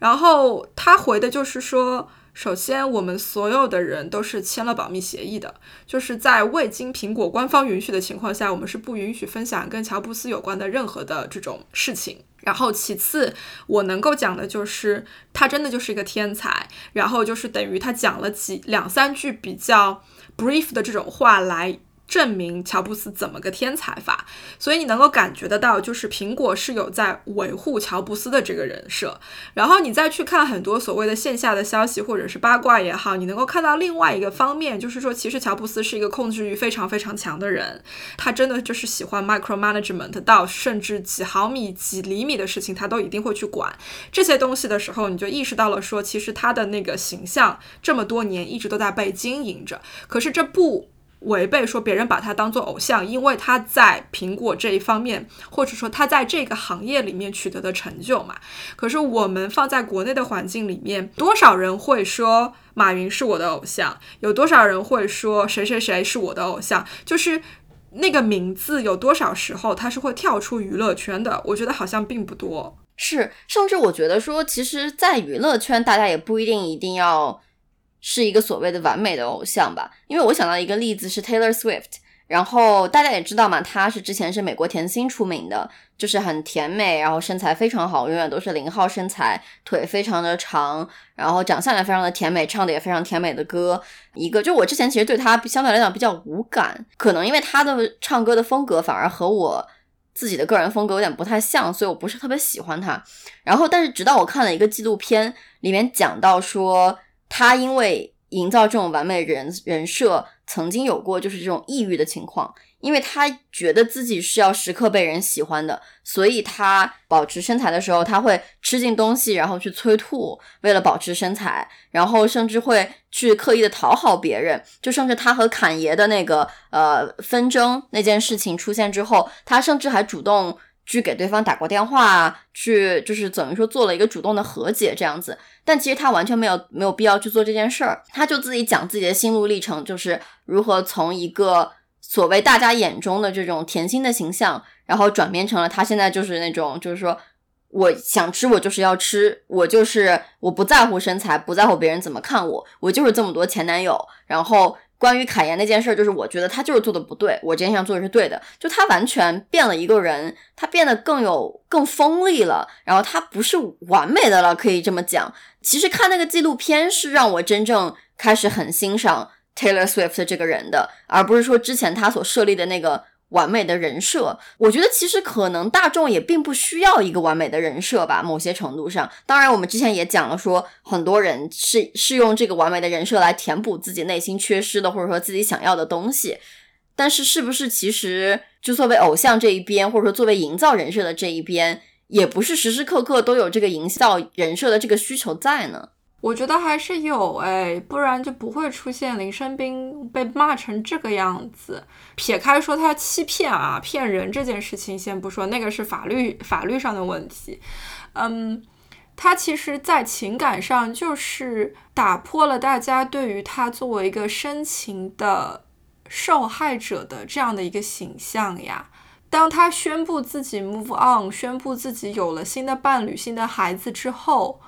Speaker 1: 然后他回的就是说。首先，我们所有的人都是签了保密协议的，就是在未经苹果官方允许的情况下，我们是不允许分享跟乔布斯有关的任何的这种事情。然后，其次，我能够讲的就是他真的就是一个天才，然后就是等于他讲了几两三句比较 brief 的这种话来。证明乔布斯怎么个天才法，所以你能够感觉得到，就是苹果是有在维护乔布斯的这个人设。然后你再去看很多所谓的线下的消息或者是八卦也好，你能够看到另外一个方面，就是说其实乔布斯是一个控制欲非常非常强的人，他真的就是喜欢 micro management，到甚至几毫米、几厘米的事情他都一定会去管这些东西的时候，你就意识到了说，其实他的那个形象这么多年一直都在被经营着。可是这不。违背说别人把他当做偶像，因为他在苹果这一方面，或者说他在这个行业里面取得的成就嘛。可是我们放在国内的环境里面，多少人会说马云是我的偶像？有多少人会说谁谁谁是我的偶像？就是那个名字有多少时候他是会跳出娱乐圈的？我觉得好像并不多。
Speaker 2: 是，甚至我觉得说，其实，在娱乐圈，大家也不一定一定要。是一个所谓的完美的偶像吧，因为我想到一个例子是 Taylor Swift，然后大家也知道嘛，她是之前是美国甜心出名的，就是很甜美，然后身材非常好，永远都是零号身材，腿非常的长，然后长相也非常的甜美，唱的也非常甜美的歌。一个就我之前其实对她相对来讲比较无感，可能因为她的唱歌的风格反而和我自己的个人风格有点不太像，所以我不是特别喜欢她。然后但是直到我看了一个纪录片，里面讲到说。他因为营造这种完美人人设，曾经有过就是这种抑郁的情况，因为他觉得自己是要时刻被人喜欢的，所以他保持身材的时候，他会吃进东西，然后去催吐，为了保持身材，然后甚至会去刻意的讨好别人，就甚至他和侃爷的那个呃纷争那件事情出现之后，他甚至还主动。去给对方打过电话，去就是等于说做了一个主动的和解这样子，但其实他完全没有没有必要去做这件事儿，他就自己讲自己的心路历程，就是如何从一个所谓大家眼中的这种甜心的形象，然后转变成了他现在就是那种就是说我想吃我就是要吃，我就是我不在乎身材，不在乎别人怎么看我，我就是这么多前男友，然后。关于卡宴那件事，就是我觉得他就是做的不对，我今天想做的是对的。就他完全变了一个人，他变得更有更锋利了，然后他不是完美的了，可以这么讲。其实看那个纪录片是让我真正开始很欣赏 Taylor Swift 这个人的，而不是说之前他所设立的那个。完美的人设，我觉得其实可能大众也并不需要一个完美的人设吧。某些程度上，当然我们之前也讲了，说很多人是是用这个完美的人设来填补自己内心缺失的，或者说自己想要的东西。但是，是不是其实就作为偶像这一边，或者说作为营造人设的这一边，也不是时时刻刻都有这个营造人设的这个需求在呢？
Speaker 1: 我觉得还是有哎，不然就不会出现林生斌被骂成这个样子。撇开说他欺骗啊、骗人这件事情先不说，那个是法律法律上的问题。嗯，他其实在情感上就是打破了大家对于他作为一个深情的受害者的这样的一个形象呀。当他宣布自己 move on，宣布自己有了新的伴侣、新的孩子之后。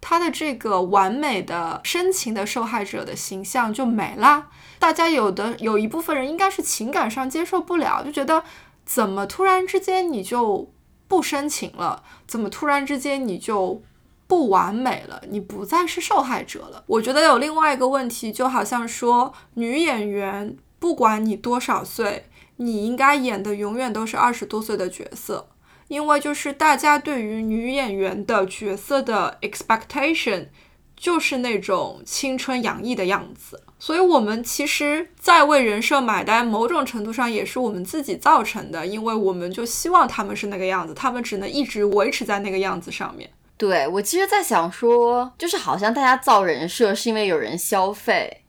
Speaker 1: 他的这个完美的深情的受害者的形象就没了，大家有的有一部分人应该是情感上接受不了，就觉得怎么突然之间你就不深情了，怎么突然之间你就不完美了，你不再是受害者了。我觉得有另外一个问题，就好像说女演员不管你多少岁，你应该演的永远都是二十多岁的角色。因为就是大家对于女演员的角色的 expectation 就是那种青春洋溢的样子，所以我们其实，在为人设买单，某种程度上也是我们自己造成的，因为我们就希望他们是那个样子，他们只能一直维持在那个样子上面。
Speaker 2: 对我其实，在想说，就是好像大家造人设是因为有人消费，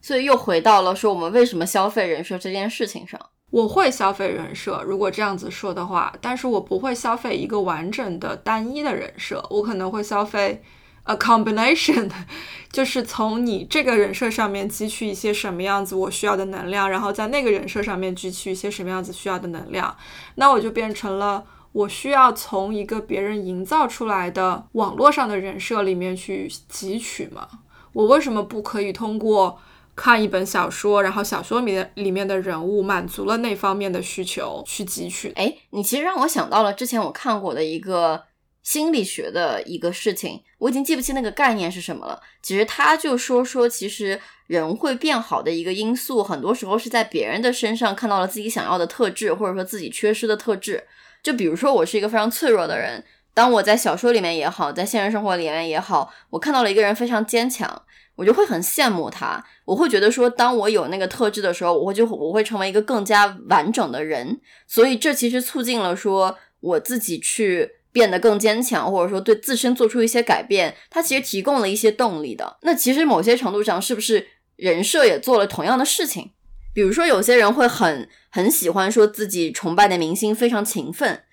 Speaker 2: 所以又回到了说我们为什么消费人设这件事情上。
Speaker 1: 我会消费人设，如果这样子说的话，但是我不会消费一个完整的单一的人设，我可能会消费 a combination，就是从你这个人设上面汲取一些什么样子我需要的能量，然后在那个人设上面汲取一些什么样子需要的能量，那我就变成了我需要从一个别人营造出来的网络上的人设里面去汲取嘛？我为什么不可以通过？看一本小说，然后小说里面里面的人物满足了那方面的需求，去汲取。
Speaker 2: 哎，你其实让我想到了之前我看过的一个心理学的一个事情，我已经记不清那个概念是什么了。其实他就说说，其实人会变好的一个因素，很多时候是在别人的身上看到了自己想要的特质，或者说自己缺失的特质。就比如说，我是一个非常脆弱的人，当我在小说里面也好，在现实生活里面也好，我看到了一个人非常坚强，我就会很羡慕他。我会觉得说，当我有那个特质的时候，我会就我会成为一个更加完整的人。所以这其实促进了说我自己去。变得更坚强，或者说对自身做出一些改变，它其实提供了一些动力的。那其实某些程度上，是不是人设也做了同样的事情？比如说，有些人会很很喜欢说自己崇拜的明星非常勤奋，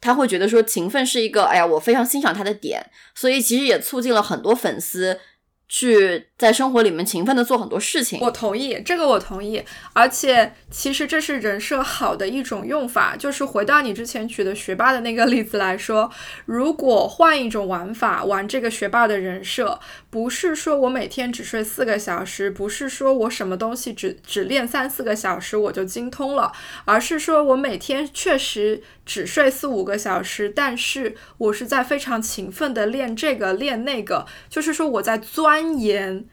Speaker 2: 他会觉得说勤奋是一个，哎呀，我非常欣赏他的点，所以其实也促进了很多粉丝。去在生活里面勤奋的做很多事情，
Speaker 1: 我同意这个，我同意。而且其实这是人设好的一种用法，就是回到你之前举的学霸的那个例子来说，如果换一种玩法玩这个学霸的人设，不是说我每天只睡四个小时，不是说我什么东西只只练三四个小时我就精通了，而是说我每天确实只睡四五个小时，但是我是在非常勤奋的练这个练那个，就是说我在钻。钻研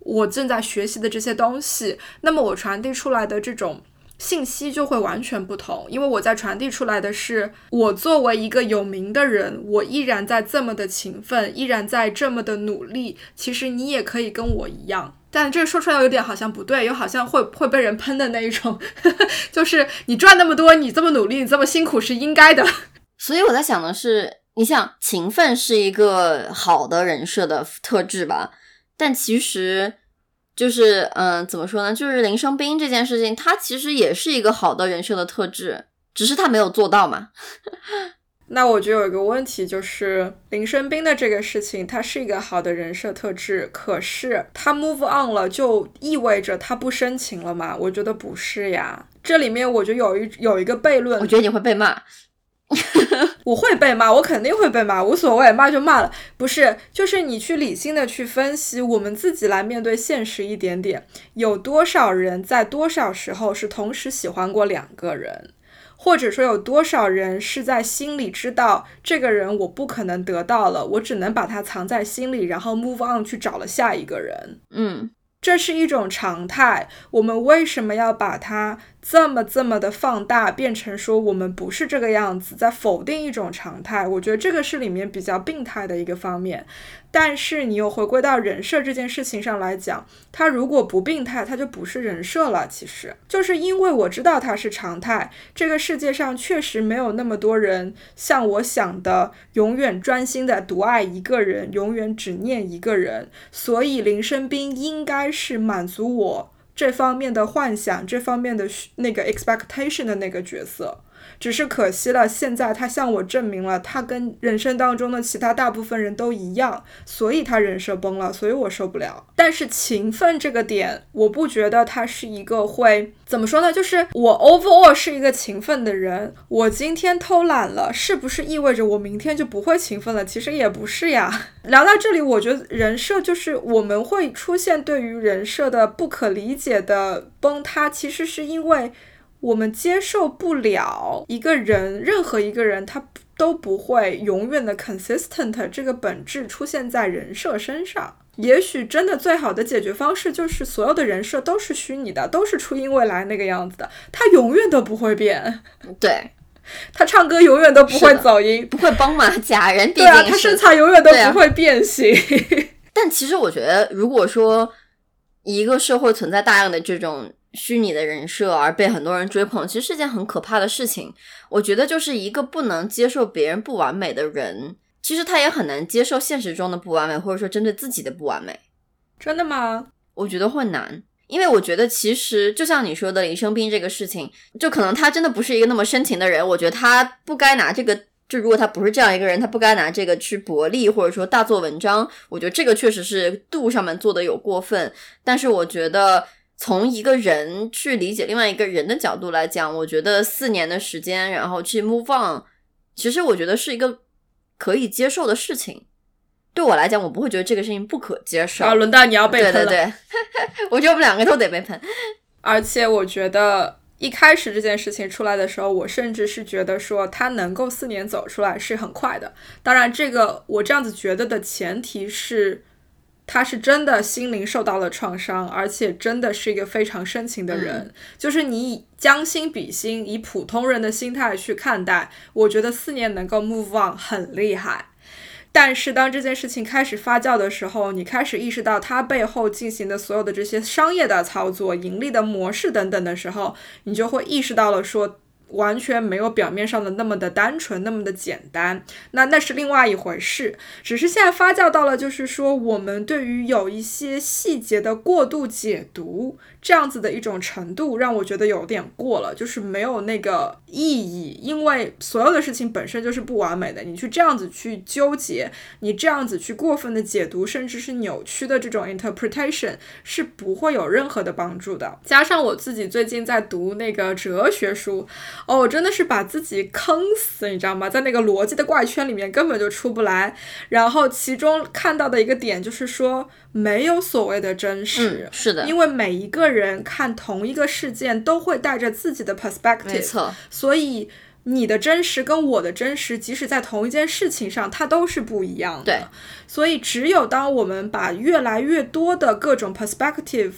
Speaker 1: 我正在学习的这些东西，那么我传递出来的这种信息就会完全不同，因为我在传递出来的是我作为一个有名的人，我依然在这么的勤奋，依然在这么的努力。其实你也可以跟我一样，但这说出来有点好像不对，又好像会会被人喷的那一种，就是你赚那么多，你这么努力，你这么辛苦是应该的。
Speaker 2: 所以我在想的是，你想勤奋是一个好的人设的特质吧？但其实，就是，嗯，怎么说呢？就是林生斌这件事情，他其实也是一个好的人设的特质，只是他没有做到嘛。
Speaker 1: 那我觉得有一个问题，就是林生斌的这个事情，他是一个好的人设特质，可是他 move on 了，就意味着他不深情了吗？我觉得不是呀。这里面我觉得有一有一个悖论，
Speaker 2: 我觉得你会被骂。
Speaker 1: 我会被骂，我肯定会被骂，无所谓，骂就骂了。不是，就是你去理性的去分析，我们自己来面对现实一点点。有多少人在多少时候是同时喜欢过两个人，或者说有多少人是在心里知道这个人我不可能得到了，我只能把他藏在心里，然后 move on 去找了下一个人。
Speaker 2: 嗯，
Speaker 1: 这是一种常态。我们为什么要把它？这么这么的放大，变成说我们不是这个样子，在否定一种常态。我觉得这个是里面比较病态的一个方面。但是你又回归到人设这件事情上来讲，他如果不病态，他就不是人设了。其实就是因为我知道他是常态，这个世界上确实没有那么多人像我想的，永远专心的独爱一个人，永远只念一个人。所以林生斌应该是满足我。这方面的幻想，这方面的那个 expectation 的那个角色。只是可惜了，现在他向我证明了，他跟人生当中的其他大部分人都一样，所以他人设崩了，所以我受不了。但是勤奋这个点，我不觉得他是一个会怎么说呢？就是我 overall 是一个勤奋的人，我今天偷懒了，是不是意味着我明天就不会勤奋了？其实也不是呀。聊到这里，我觉得人设就是我们会出现对于人设的不可理解的崩塌，其实是因为。我们接受不了一个人，任何一个人，他都不会永远的 consistent 这个本质出现在人设身上。也许真的最好的解决方式就是所有的人设都是虚拟的，都是初音未来那个样子的，他永远都不会变。
Speaker 2: 对，
Speaker 1: 他唱歌永远都不会走音，
Speaker 2: 不会崩嘛？假人，对
Speaker 1: 啊，他身材永远都不会变形。
Speaker 2: 但其实我觉得，如果说一个社会存在大量的这种。虚拟的人设而被很多人追捧，其实是件很可怕的事情。我觉得，就是一个不能接受别人不完美的人，其实他也很难接受现实中的不完美，或者说针对自己的不完美。
Speaker 1: 真的吗？
Speaker 2: 我觉得会难，因为我觉得其实就像你说的林生斌这个事情，就可能他真的不是一个那么深情的人。我觉得他不该拿这个，就如果他不是这样一个人，他不该拿这个去博利，或者说大做文章。我觉得这个确实是度上面做的有过分，但是我觉得。从一个人去理解另外一个人的角度来讲，我觉得四年的时间，然后去 move on，其实我觉得是一个可以接受的事情。对我来讲，我不会觉得这个事情不可接受。
Speaker 1: 啊，轮到你要被喷
Speaker 2: 了。对对对，我觉得我们两个都得被喷。
Speaker 1: 而且我觉得一开始这件事情出来的时候，我甚至是觉得说他能够四年走出来是很快的。当然，这个我这样子觉得的前提是，他是真的心灵受到了创伤，而且真的是一个非常深情的人。就是你以将心比心，以普通人的心态去看待，我觉得四年能够 move on 很厉害。但是当这件事情开始发酵的时候，你开始意识到它背后进行的所有的这些商业的操作、盈利的模式等等的时候，你就会意识到了说。完全没有表面上的那么的单纯，那么的简单，那那是另外一回事。只是现在发酵到了，就是说我们对于有一些细节的过度解读，这样子的一种程度，让我觉得有点过了，就是没有那个意义。因为所有的事情本身就是不完美的，你去这样子去纠结，你这样子去过分的解读，甚至是扭曲的这种 interpretation，是不会有任何的帮助的。加上我自己最近在读那个哲学书。哦，我真的是把自己坑死，你知道吗？在那个逻辑的怪圈里面根本就出不来。然后其中看到的一个点就是说，没有所谓的真实，
Speaker 2: 是的，
Speaker 1: 因为每一个人看同一个事件都会带着自己的 perspective，没
Speaker 2: 错。
Speaker 1: 所以你的真实跟我的真实，即使在同一件事情上，它都是不一样的。
Speaker 2: 对，
Speaker 1: 所以只有当我们把越来越多的各种 perspective。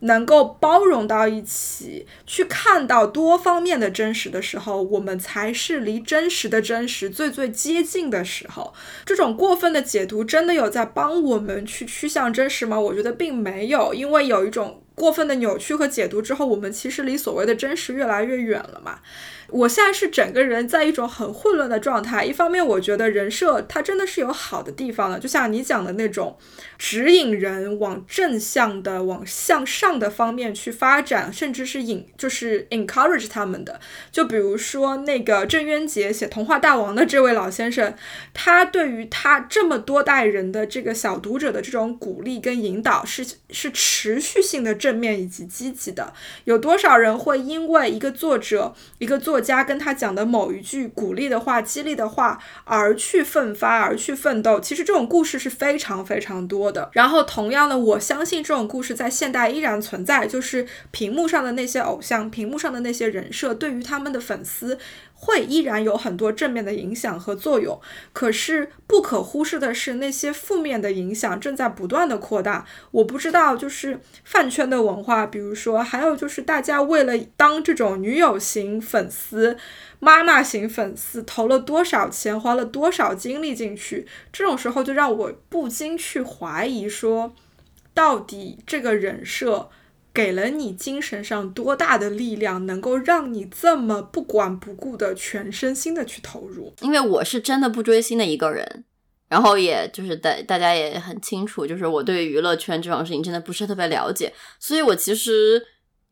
Speaker 1: 能够包容到一起，去看到多方面的真实的时候，我们才是离真实的真实最最接近的时候。这种过分的解读真的有在帮我们去趋向真实吗？我觉得并没有，因为有一种过分的扭曲和解读之后，我们其实离所谓的真实越来越远了嘛。我现在是整个人在一种很混乱的状态。一方面，我觉得人设它真的是有好的地方的，就像你讲的那种指引人往正向的、往向上的方面去发展，甚至是引就是 encourage 他们的。就比如说那个郑渊洁写《童话大王》的这位老先生，他对于他这么多代人的这个小读者的这种鼓励跟引导，是是持续性的正面以及积极的。有多少人会因为一个作者一个作作家跟他讲的某一句鼓励的话、激励的话，而去奋发、而去奋斗，其实这种故事是非常非常多的。然后，同样的，我相信这种故事在现代依然存在，就是屏幕上的那些偶像、屏幕上的那些人设，对于他们的粉丝。会依然有很多正面的影响和作用，可是不可忽视的是，那些负面的影响正在不断的扩大。我不知道，就是饭圈的文化，比如说，还有就是大家为了当这种女友型粉丝、妈妈型粉丝，投了多少钱，花了多少精力进去。这种时候，就让我不禁去怀疑，说到底这个人设。给了你精神上多大的力量，能够让你这么不管不顾的全身心的去投入？
Speaker 2: 因为我是真的不追星的一个人，然后也就是大大家也很清楚，就是我对娱乐圈这种事情真的不是特别了解，所以我其实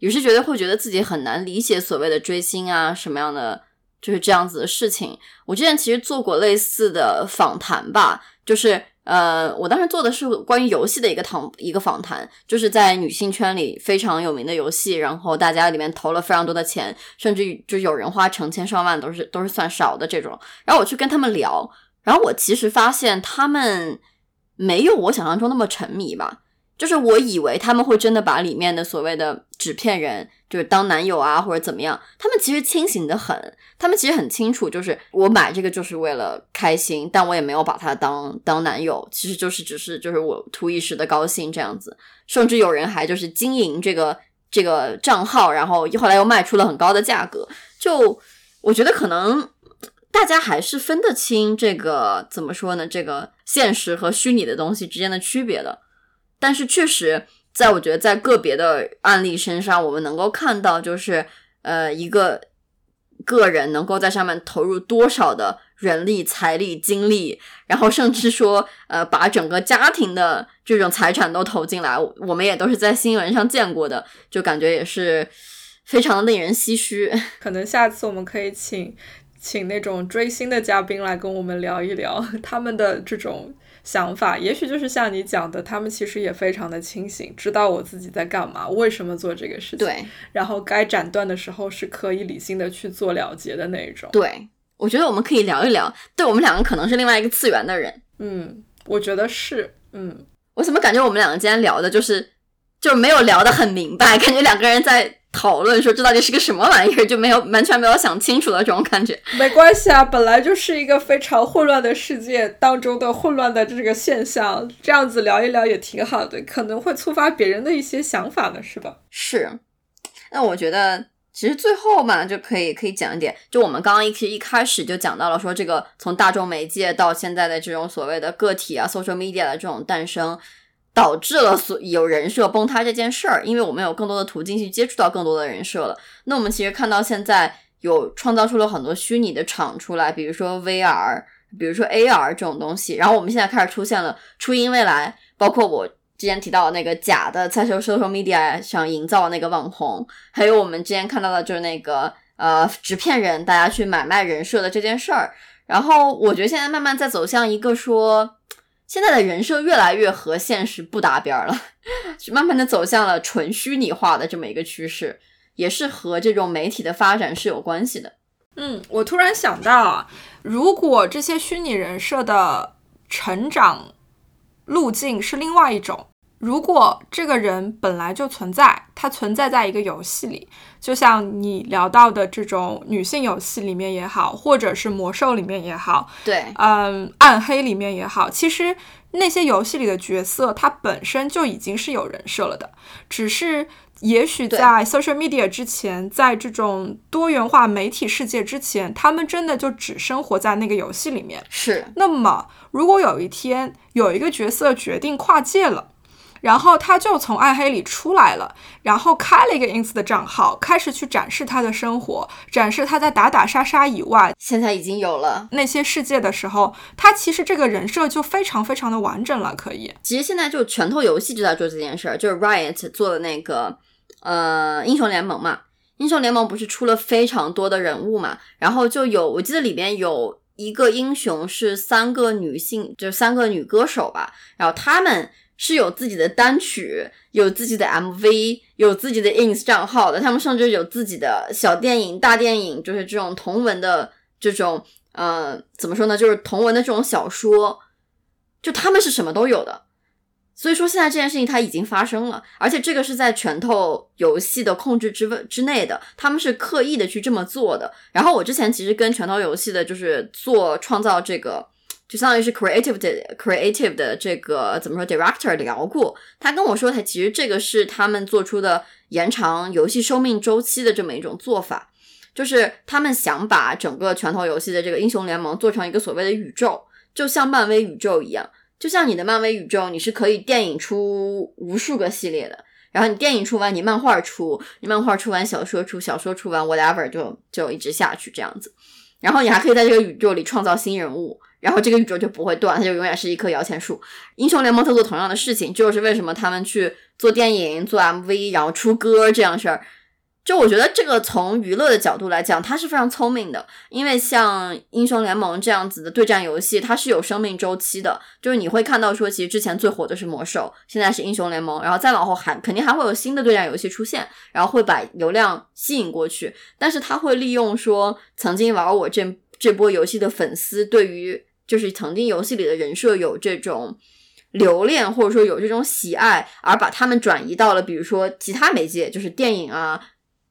Speaker 2: 有时觉得会觉得自己很难理解所谓的追星啊什么样的就是这样子的事情。我之前其实做过类似的访谈吧，就是。呃，我当时做的是关于游戏的一个访一个访谈，就是在女性圈里非常有名的游戏，然后大家里面投了非常多的钱，甚至就有人花成千上万都是都是算少的这种。然后我去跟他们聊，然后我其实发现他们没有我想象中那么沉迷吧。就是我以为他们会真的把里面的所谓的纸片人，就是当男友啊或者怎么样，他们其实清醒的很，他们其实很清楚，就是我买这个就是为了开心，但我也没有把它当当男友，其实就是只是就是我图一时的高兴这样子，甚至有人还就是经营这个这个账号，然后后来又卖出了很高的价格，就我觉得可能大家还是分得清这个怎么说呢，这个现实和虚拟的东西之间的区别的。但是确实，在我觉得，在个别的案例身上，我们能够看到，就是呃，一个个人能够在上面投入多少的人力、财力、精力，然后甚至说，呃，把整个家庭的这种财产都投进来，我们也都是在新闻上见过的，就感觉也是非常令人唏嘘。
Speaker 1: 可能下次我们可以请请那种追星的嘉宾来跟我们聊一聊他们的这种。想法也许就是像你讲的，他们其实也非常的清醒，知道我自己在干嘛，为什么做这个事情。
Speaker 2: 对，
Speaker 1: 然后该斩断的时候是可以理性的去做了结的那一种。
Speaker 2: 对，我觉得我们可以聊一聊，对我们两个可能是另外一个次元的人。
Speaker 1: 嗯，我觉得是。嗯，
Speaker 2: 我怎么感觉我们两个今天聊的就是，就没有聊得很明白，感觉两个人在讨论说这到底是个什么玩意儿，就没有完全没有想清楚的这种感觉。
Speaker 1: 没关系啊，本来就是一个非常混乱的世界当中的混乱的这个现象，这样子聊一聊也挺好的，可能会触发别人的一些想法呢，是吧？
Speaker 2: 是。那我觉得其实最后嘛，就可以可以讲一点，就我们刚刚一一开始就讲到了，说这个从大众媒介到现在的这种所谓的个体啊，social media 的这种诞生。导致了所有人设崩塌这件事儿，因为我们有更多的途径去接触到更多的人设了。那我们其实看到现在有创造出了很多虚拟的场出来，比如说 VR，比如说 AR 这种东西。然后我们现在开始出现了初音未来，包括我之前提到的那个假的在 social media 上营造那个网红，还有我们之前看到的就是那个呃纸片人，大家去买卖人设的这件事儿。然后我觉得现在慢慢在走向一个说。现在的人设越来越和现实不搭边了，慢慢的走向了纯虚拟化的这么一个趋势，也是和这种媒体的发展是有关系的。
Speaker 1: 嗯，我突然想到啊，如果这些虚拟人设的成长路径是另外一种。如果这个人本来就存在，他存在在一个游戏里，就像你聊到的这种女性游戏里面也好，或者是魔兽里面也好，
Speaker 2: 对，
Speaker 1: 嗯，暗黑里面也好，其实那些游戏里的角色，它本身就已经是有人设了的，只是也许在 social media 之前，在这种多元化媒体世界之前，他们真的就只生活在那个游戏里面。
Speaker 2: 是。
Speaker 1: 那么，如果有一天有一个角色决定跨界了，然后他就从暗黑里出来了，然后开了一个 ins 的账号，开始去展示他的生活，展示他在打打杀杀以外，
Speaker 2: 现在已经有了
Speaker 1: 那些世界的时候，他其实这个人设就非常非常的完整了。可以，
Speaker 2: 其实现在就拳头游戏就在做这件事儿，就是 Riot 做的那个呃英雄联盟嘛，英雄联盟不是出了非常多的人物嘛，然后就有我记得里边有一个英雄是三个女性，就三个女歌手吧，然后她们。是有自己的单曲，有自己的 MV，有自己的 ins 账号的。他们甚至有自己的小电影、大电影，就是这种同文的这种，呃，怎么说呢？就是同文的这种小说，就他们是什么都有的。所以说，现在这件事情它已经发生了，而且这个是在拳头游戏的控制之之内的，他们是刻意的去这么做的。然后我之前其实跟拳头游戏的，就是做创造这个。就相当于是 creative 的 creative 的这个怎么说 director 聊过，他跟我说，他其实这个是他们做出的延长游戏生命周期的这么一种做法，就是他们想把整个拳头游戏的这个英雄联盟做成一个所谓的宇宙，就像漫威宇宙一样，就像你的漫威宇宙，你是可以电影出无数个系列的，然后你电影出完，你漫画出，你漫画出完，小说出，小说出完，whatever 就就一直下去这样子，然后你还可以在这个宇宙里创造新人物。然后这个宇宙就不会断，它就永远是一棵摇钱树。英雄联盟在做同样的事情，就是为什么他们去做电影、做 MV，然后出歌这样事儿。就我觉得这个从娱乐的角度来讲，它是非常聪明的，因为像英雄联盟这样子的对战游戏，它是有生命周期的。就是你会看到说，其实之前最火的是魔兽，现在是英雄联盟，然后再往后还肯定还会有新的对战游戏出现，然后会把流量吸引过去。但是他会利用说曾经玩我这这波游戏的粉丝对于就是曾经游戏里的人设有这种留恋，或者说有这种喜爱，而把他们转移到了比如说其他媒介，就是电影啊。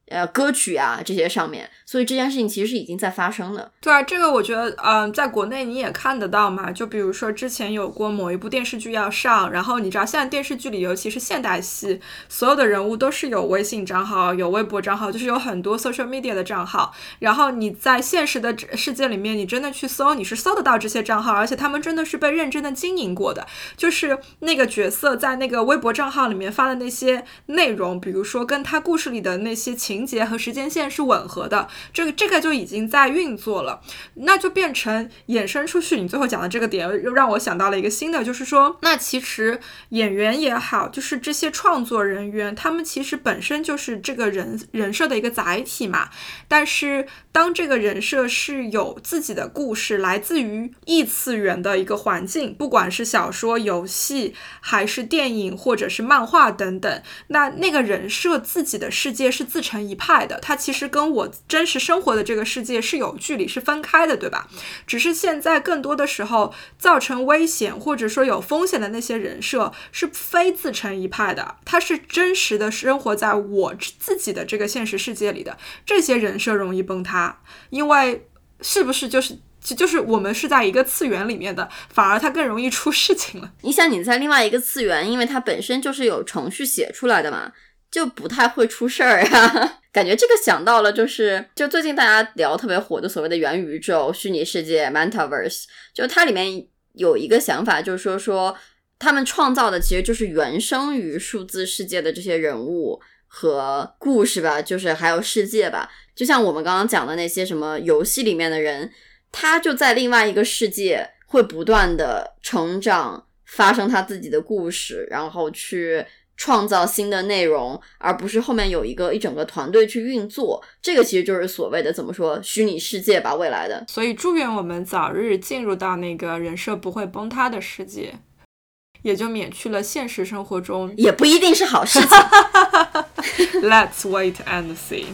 Speaker 2: 呃，歌曲啊这些上面，所以这件事情其实是已经在发生的。
Speaker 1: 对啊，这个我觉得，嗯，在国内你也看得到嘛。就比如说之前有过某一部电视剧要上，然后你知道现在电视剧里，尤其是现代戏，所有的人物都是有微信账号、有微博账号，就是有很多 social media 的账号。然后你在现实的世界里面，你真的去搜，你是搜得到这些账号，而且他们真的是被认真的经营过的。就是那个角色在那个微博账号里面发的那些内容，比如说跟他故事里的那些。情节和时间线是吻合的，这个这个就已经在运作了，那就变成衍生出去。你最后讲的这个点又让我想到了一个新的，就是说，那其实演员也好，就是这些创作人员，他们其实本身就是这个人人设的一个载体嘛。但是当这个人设是有自己的故事，来自于异次元的一个环境，不管是小说、游戏，还是电影，或者是漫画等等，那那个人设自己的世界是自成。一派的，它其实跟我真真实生活的这个世界是有距离、是分开的，对吧？只是现在更多的时候，造成危险或者说有风险的那些人设是非自成一派的，他是真实的生活在我自己的这个现实世界里的，这些人设容易崩塌，因为是不是就是？就就是我们是在一个次元里面的，反而它更容易出事情了。
Speaker 2: 你想你在另外一个次元，因为它本身就是有程序写出来的嘛，就不太会出事儿呀。感觉这个想到了，就是就最近大家聊特别火的所谓的元宇宙、虚拟世界 （Metaverse），就它里面有一个想法，就是说说他们创造的其实就是原生于数字世界的这些人物和故事吧，就是还有世界吧。就像我们刚刚讲的那些什么游戏里面的人。他就在另外一个世界，会不断的成长，发生他自己的故事，然后去创造新的内容，而不是后面有一个一整个团队去运作。这个其实就是所谓的怎么说虚拟世界吧，未来的。
Speaker 1: 所以祝愿我们早日进入到那个人设不会崩塌的世界，也就免去了现实生活中
Speaker 2: 也不一定是好事情。
Speaker 1: Let's wait and see.